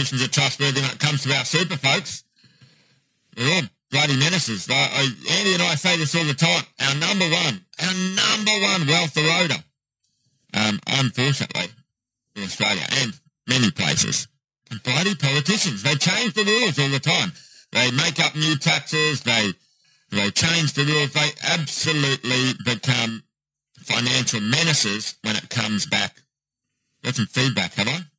politicians are trustworthy when it comes to our super folks. They're all bloody menaces. I, I, Andy and I say this all the time. Our number one, our number one wealth eroder, um, unfortunately, in Australia and many places, bloody politicians. They change the rules all the time. They make up new taxes. They they change the rules. They absolutely become financial menaces when it comes back. Got some feedback, have I?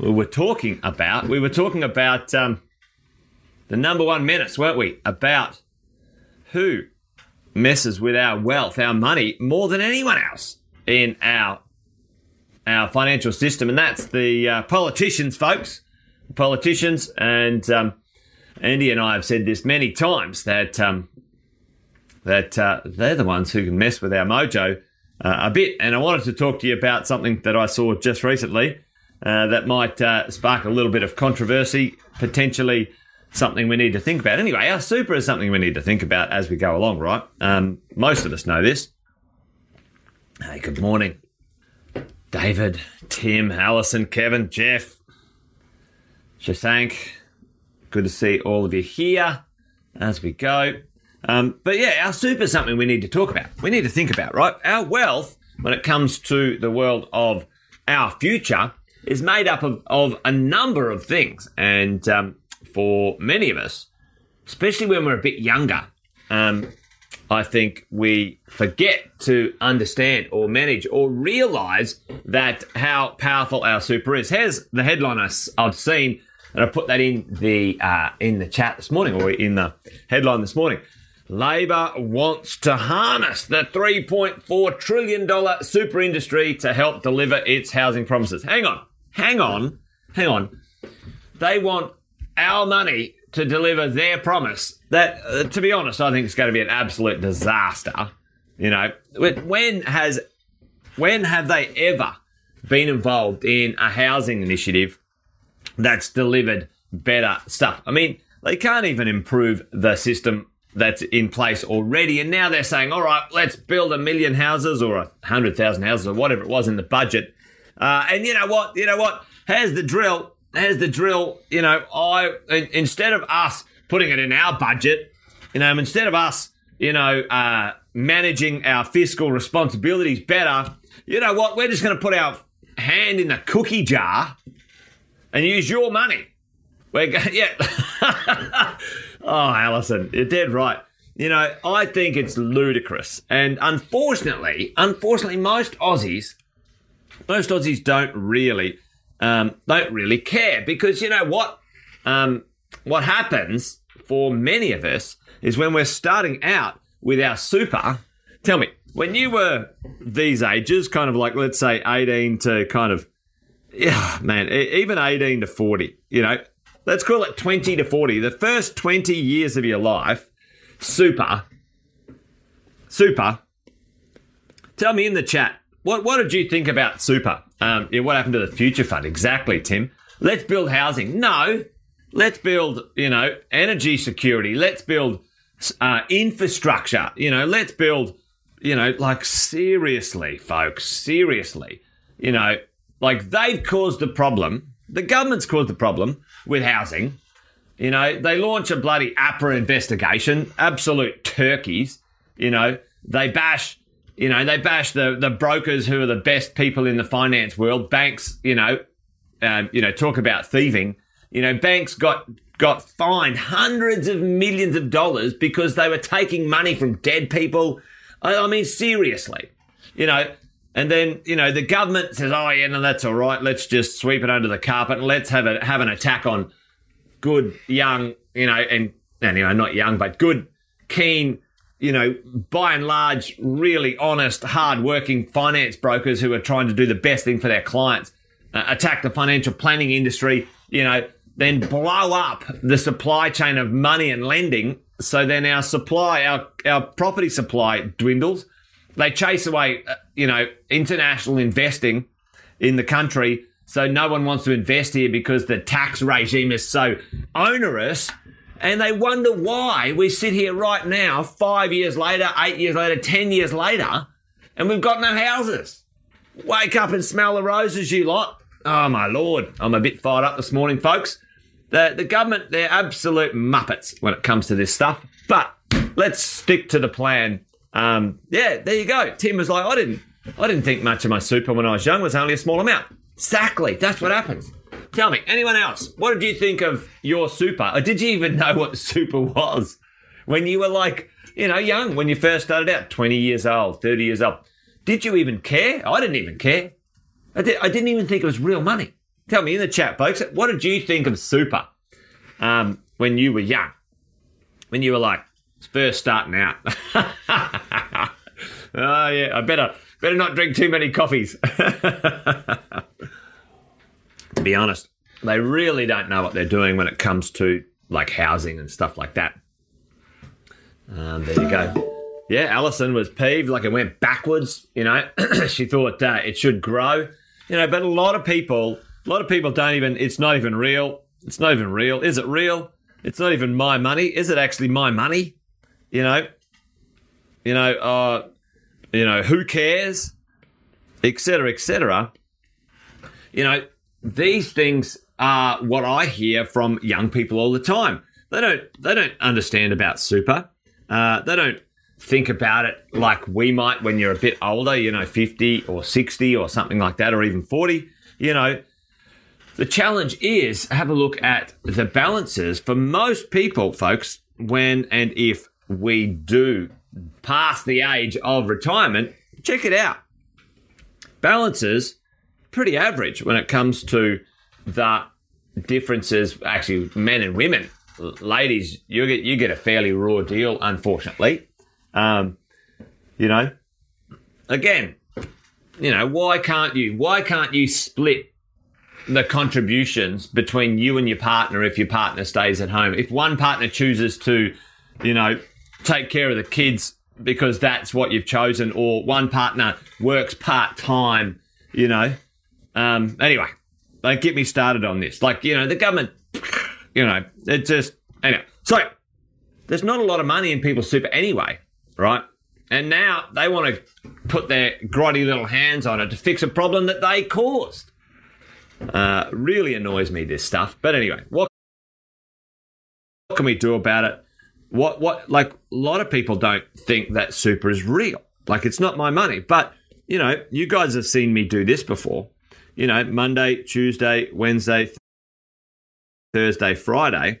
We were talking about we were talking about um, the number one menace, weren't we? About who messes with our wealth, our money, more than anyone else in our our financial system, and that's the uh, politicians, folks. Politicians, and um, Andy and I have said this many times that um, that uh, they're the ones who can mess with our mojo uh, a bit. And I wanted to talk to you about something that I saw just recently uh, that might uh, spark a little bit of controversy, potentially something we need to think about. Anyway, our super is something we need to think about as we go along, right? Um, most of us know this. Hey, good morning. David, Tim, Allison, Kevin, Jeff, Shashank. Good to see all of you here as we go. Um, but yeah, our super is something we need to talk about. We need to think about, right? Our wealth, when it comes to the world of our future, is made up of, of a number of things. And um, for many of us, especially when we're a bit younger, um, I think we forget to understand or manage or realize that how powerful our super is. Here's the headline I've seen, and I put that in the uh, in the chat this morning or in the headline this morning. Labor wants to harness the $3.4 trillion super industry to help deliver its housing promises. Hang on, hang on, hang on. They want our money to deliver their promise. That, uh, to be honest, I think it's going to be an absolute disaster. You know, when has, when have they ever been involved in a housing initiative that's delivered better stuff? I mean, they can't even improve the system that's in place already. And now they're saying, all right, let's build a million houses or a hundred thousand houses or whatever it was in the budget. Uh, and you know what? You know what? Here's the drill. Here's the drill. You know, I instead of us putting it in our budget, you know, instead of us, you know, uh, managing our fiscal responsibilities better, you know what? We're just going to put our hand in the cookie jar and use your money. We're going, yeah. Oh, Allison, you're dead right. You know, I think it's ludicrous. And unfortunately, unfortunately, most Aussies, most Aussies don't really, um, don't really care because you know what? Um, what happens for many of us is when we're starting out with our super. Tell me, when you were these ages, kind of like let's say 18 to kind of, yeah, man, even 18 to 40, you know, let's call it 20 to 40, the first 20 years of your life, super, super. Tell me in the chat, what, what did you think about super? Um, what happened to the future fund? Exactly, Tim. Let's build housing. No, let's build, you know, energy security. Let's build uh, infrastructure. You know, let's build, you know, like seriously, folks, seriously. You know, like they've caused the problem. The government's caused the problem with housing. You know, they launch a bloody APRA investigation, absolute turkeys. You know, they bash, you know, they bash the, the brokers who are the best people in the finance world. Banks, you know, um, you know, talk about thieving. You know, banks got got fined hundreds of millions of dollars because they were taking money from dead people. I, I mean, seriously, you know. And then, you know, the government says, oh, yeah, no, that's all right. Let's just sweep it under the carpet and let's have a, have an attack on good, young, you know, and anyway, not young, but good, keen, you know, by and large, really honest, hard-working finance brokers who are trying to do the best thing for their clients. Uh, attack the financial planning industry, you know, then blow up the supply chain of money and lending. So then our supply, our, our property supply dwindles They chase away, uh, you know, international investing in the country. So no one wants to invest here because the tax regime is so onerous. And they wonder why we sit here right now, five years later, eight years later, 10 years later, and we've got no houses. Wake up and smell the roses, you lot. Oh, my lord. I'm a bit fired up this morning, folks. The, the government, they're absolute muppets when it comes to this stuff. But let's stick to the plan. Um, yeah, there you go. Tim was like, I didn't, I didn't think much of my super when I was young. It was only a small amount. Exactly. That's what happens. Tell me, anyone else, what did you think of your super? Or did you even know what super was when you were like, you know, young, when you first started out, 20 years old, 30 years old? Did you even care? I didn't even care. I, did, didn't even think it was real money. Tell me in the chat, folks, what did you think of super um, when you were young? When you were like first starting out? oh yeah, I better better not drink too many coffees. to be honest, they really don't know what they're doing when it comes to like housing and stuff like that. Um, there you go. Yeah, Alison was peeved, like it went backwards. You know, she thought uh, it should grow. You know, but a lot of people, a lot of people don't even. It's not even real. It's not even real. Is it real? It's not even my money. Is it actually my money? You know, you know, uh, you know, who cares, etc., etc. You know, these things are what I hear from young people all the time. They don't, they don't understand about super. Uh, they don't think about it like we might when you're a bit older, you know, 50 or 60 or something like that, or even 40. You know, the challenge is have a look at the balances for most people, folks, when and if we do pass the age of retirement, check it out. Balances pretty average when it comes to the differences, actually, men and women. Ladies, you get you get a fairly raw deal, unfortunately. Um, you know, again, you know, why can't you? Why can't you split the contributions between you and your partner if your partner stays at home? If one partner chooses to, you know, take care of the kids because that's what you've chosen, or one partner works part time, you know. Um, anyway, don't get me started on this. Like, you know, the government, you know, it just, anyway. So, there's not a lot of money in people's super anyway right? And now they want to put their grotty little hands on it to fix a problem that they caused. Uh, really annoys me this stuff. But anyway, what, what can we do about it? What what like a lot of people don't think that super is real. Like it's not my money. But you know, you guys have seen me do this before. You know, Monday, Tuesday, Wednesday, Thursday, Friday.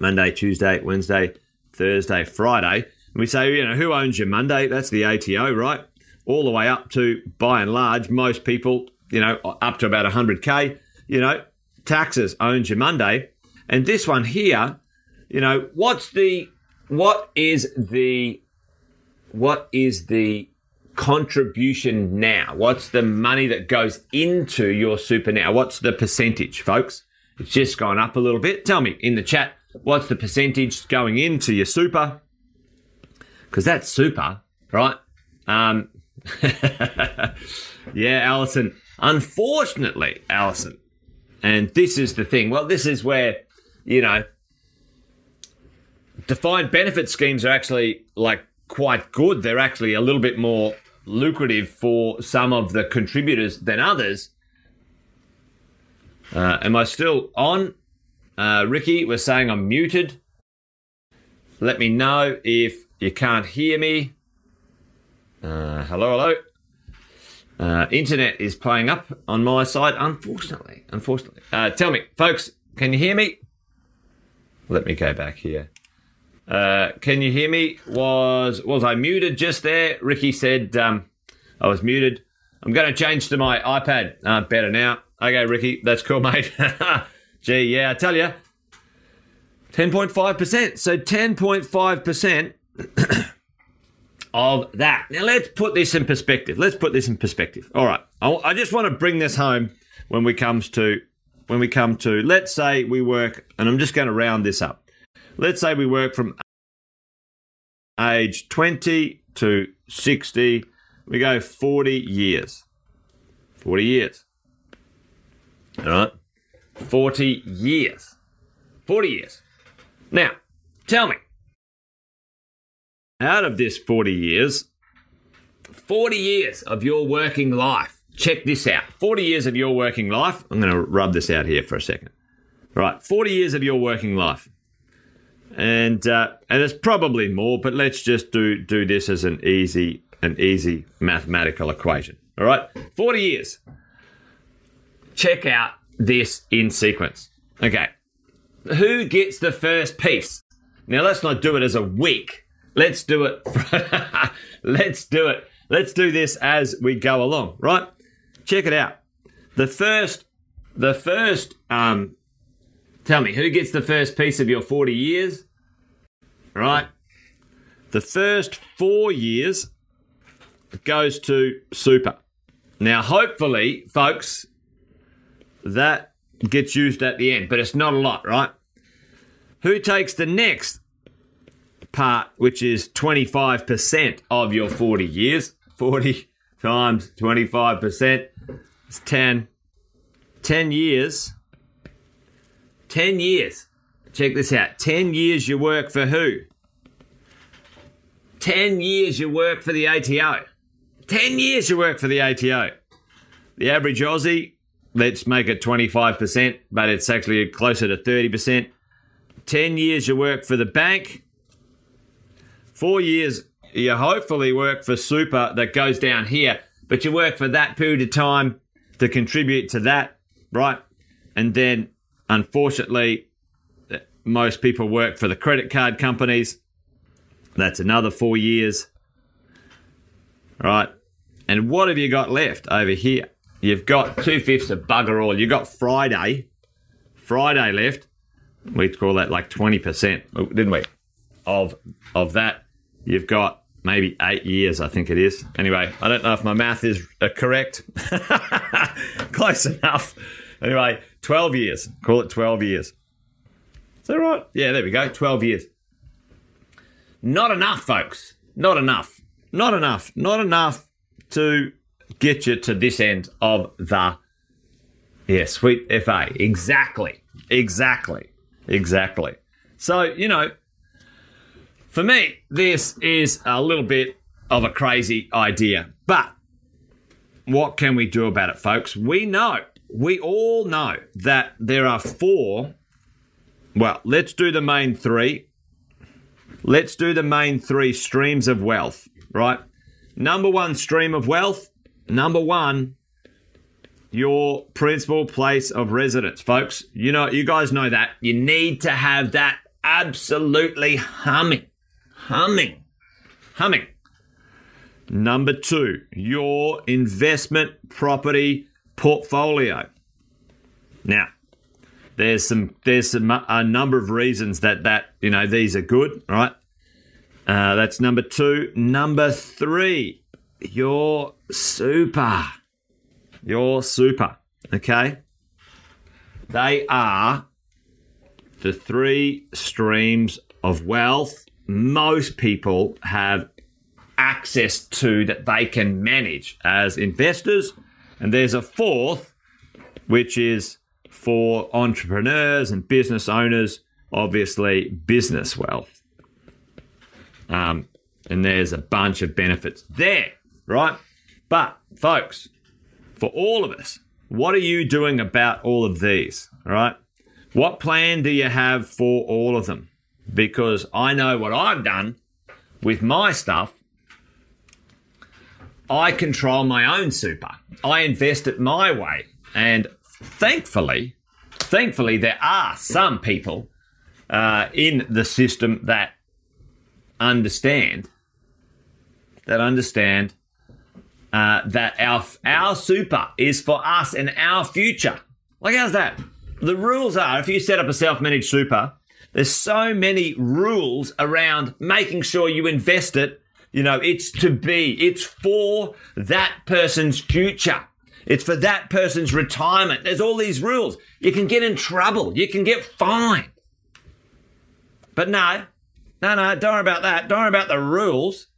Monday, Tuesday, Wednesday, Thursday, Friday we say, you know, who owns your Monday? That's the ATO, right? All the way up to, by and large, most people, you know, up to about 100K, you know, taxes owns your Monday. And this one here, you know, what's the, what is the, what is the contribution now? What's the money that goes into your super now? What's the percentage, folks? It's just gone up a little bit. Tell me in the chat, what's the percentage going into your super? because that's super, right? Um, yeah, Alison. Unfortunately, Alison, and this is the thing. Well, this is where, you know, defined benefit schemes are actually like quite good. They're actually a little bit more lucrative for some of the contributors than others. Uh, am I still on? Uh, Ricky was saying I'm muted. Let me know if you can't hear me. Uh, hello, hello. Uh, internet is playing up on my side, unfortunately. Unfortunately. Uh, tell me, folks, can you hear me? Let me go back here. Uh, can you hear me? Was was I muted just there? Ricky said um, I was muted. I'm going to change to my iPad. Uh, better now. Okay, Ricky, that's cool, mate. Gee, yeah, I tell you, 10.5%. So 10.5% of that. Now let's put this in perspective. Let's put this in perspective. All right, I, I just want to bring this home when we comes to when we come to let's say we work, and I'm just going to round this up. Let's say we work from age 20 to 60, we go 40 years. 40 years. All right? 40 years. 40 years. Now, tell me, out of this 40 years, 40 years of your working life, check this out 40 years of your working life. I'm going to rub this out here for a second. All right, 40 years of your working life. And uh, and there's probably more, but let's just do do this as an easy an easy mathematical equation. All right, 40 years. Check out this in sequence. Okay, who gets the first piece? Now let's not do it as a week. Let's do it. let's do it. Let's do this as we go along. Right? Check it out. The first, the first. Um, tell me who gets the first piece of your forty years? Right. The first four years goes to super. Now, hopefully, folks, that gets used at the end, but it's not a lot, right? Who takes the next part, which is 25% of your 40 years? 40 times 25% is 10. 10 years. 10 years. Check this out. 10 years you work for who? 10 years you work for the ATO. 10 years you work for the ATO. The average Aussie, let's make it 25%, but it's actually closer to 30%. 10 years you work for the bank. Four years you hopefully work for super that goes down here, but you work for that period of time to contribute to that, right? And then unfortunately, most people work for the credit card companies. That's another four years. Right. And what have you got left over here? You've got two fifths of bugger all. You've got Friday, Friday left. We call that like 20%, didn't we? Of, of that. You've got maybe eight years, I think it is. Anyway, I don't know if my math is uh, correct. Close enough. Anyway, 12 years. Call it 12 years. That right? Yeah, there we go. 12 years. Not enough, folks. Not enough. Not enough. Not enough to get you to this end of the yeah, sweet FA. Exactly. Exactly. Exactly. So, you know, for me, this is a little bit of a crazy idea. But what can we do about it, folks? We know, we all know that there are four. Well, let's do the main three. Let's do the main three streams of wealth, right? Number one stream of wealth, number one, your principal place of residence, folks. You know, you guys know that. You need to have that absolutely humming, humming, humming. Number two, your investment property portfolio. Now, there's some there's some a number of reasons that that you know these are good, right? Uh, that's number two. Number three, your super. Your super. Okay? They are the three streams of wealth most people have access to that they can manage as investors. And there's a fourth, which is for entrepreneurs and business owners, obviously, business wealth. Um, and there's a bunch of benefits there, right? But, folks, for all of us, what are you doing about all of these, right? What plan do you have for all of them? Because I know what I've done with my stuff. I control my own super. I invest it my way. And thankfully, thankfully, there are some people uh, in the system that understand that understand uh, that our our super is for us and our future. Like how's that? The rules are if you set up a self-managed super, there's so many rules around making sure you invest it. You know, it's to be, it's for that person's future. It's for that person's retirement. There's all these rules. You can get in trouble. You can get fined. But no, no, no, don't worry about that. Don't worry about the rules.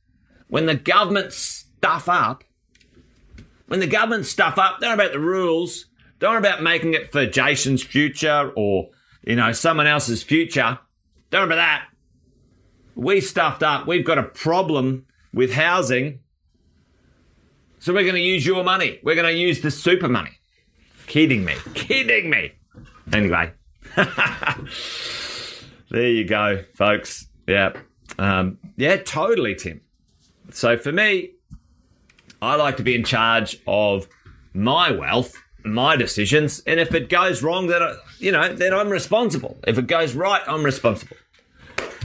when the government stuff up, when the government stuff up, don't worry about the rules. Don't worry about making it for Jason's future or, you know, someone else's future. Don't worry about that. We stuffed up. We've got a problem with housing. So we're going to use your money. We're going to use the super money. Kidding me. Kidding me. Anyway. there you go, folks. Yeah. Um, yeah, totally, Tim. So for me, I like to be in charge of my wealth, my decisions, and if it goes wrong, then I, you know, then I'm responsible. If it goes right, I'm responsible.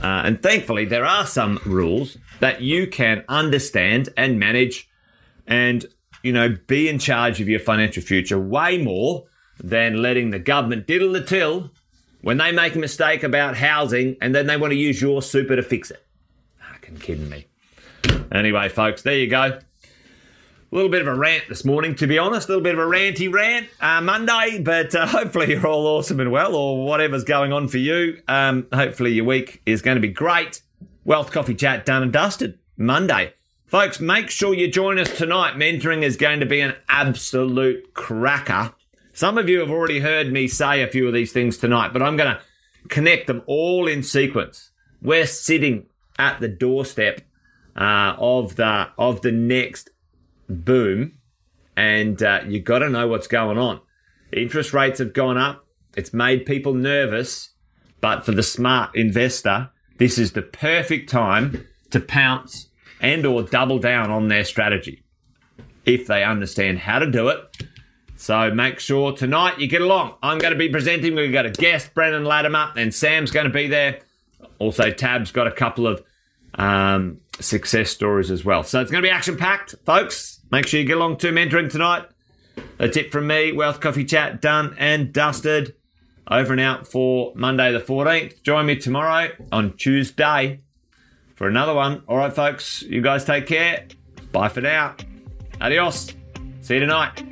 Uh, and thankfully, there are some rules that you can understand and manage, and you know, be in charge of your financial future way more than letting the government diddle the till when they make a mistake about housing and then they want to use your super to fix it. Fucking kidding me. Anyway, folks, there you go. A little bit of a rant this morning, to be honest. A little bit of a ranty rant uh, Monday, but uh, hopefully you're all awesome and well, or whatever's going on for you. Um, hopefully your week is going to be great. Wealth Coffee Chat done and dusted Monday. Folks, make sure you join us tonight. Mentoring is going to be an absolute cracker. Some of you have already heard me say a few of these things tonight, but I'm going to connect them all in sequence. We're sitting at the doorstep uh, of the of the next boom, and uh, you got to know what's going on. Interest rates have gone up. It's made people nervous, but for the smart investor, this is the perfect time to pounce and or double down on their strategy if they understand how to do it. So make sure tonight you get along. I'm going to be presenting. We've got a guest, Brennan Latimer, and Sam's going to be there. Also, Tab's got a couple of um, success stories as well. So it's going to be action packed, folks. Make sure you get along to mentoring tonight. That's it from me. Wealth Coffee Chat done and dusted. Over and out for Monday the 14th. Join me tomorrow on Tuesday for another one. All right, folks. You guys take care. Bye for now. Adios. See you tonight.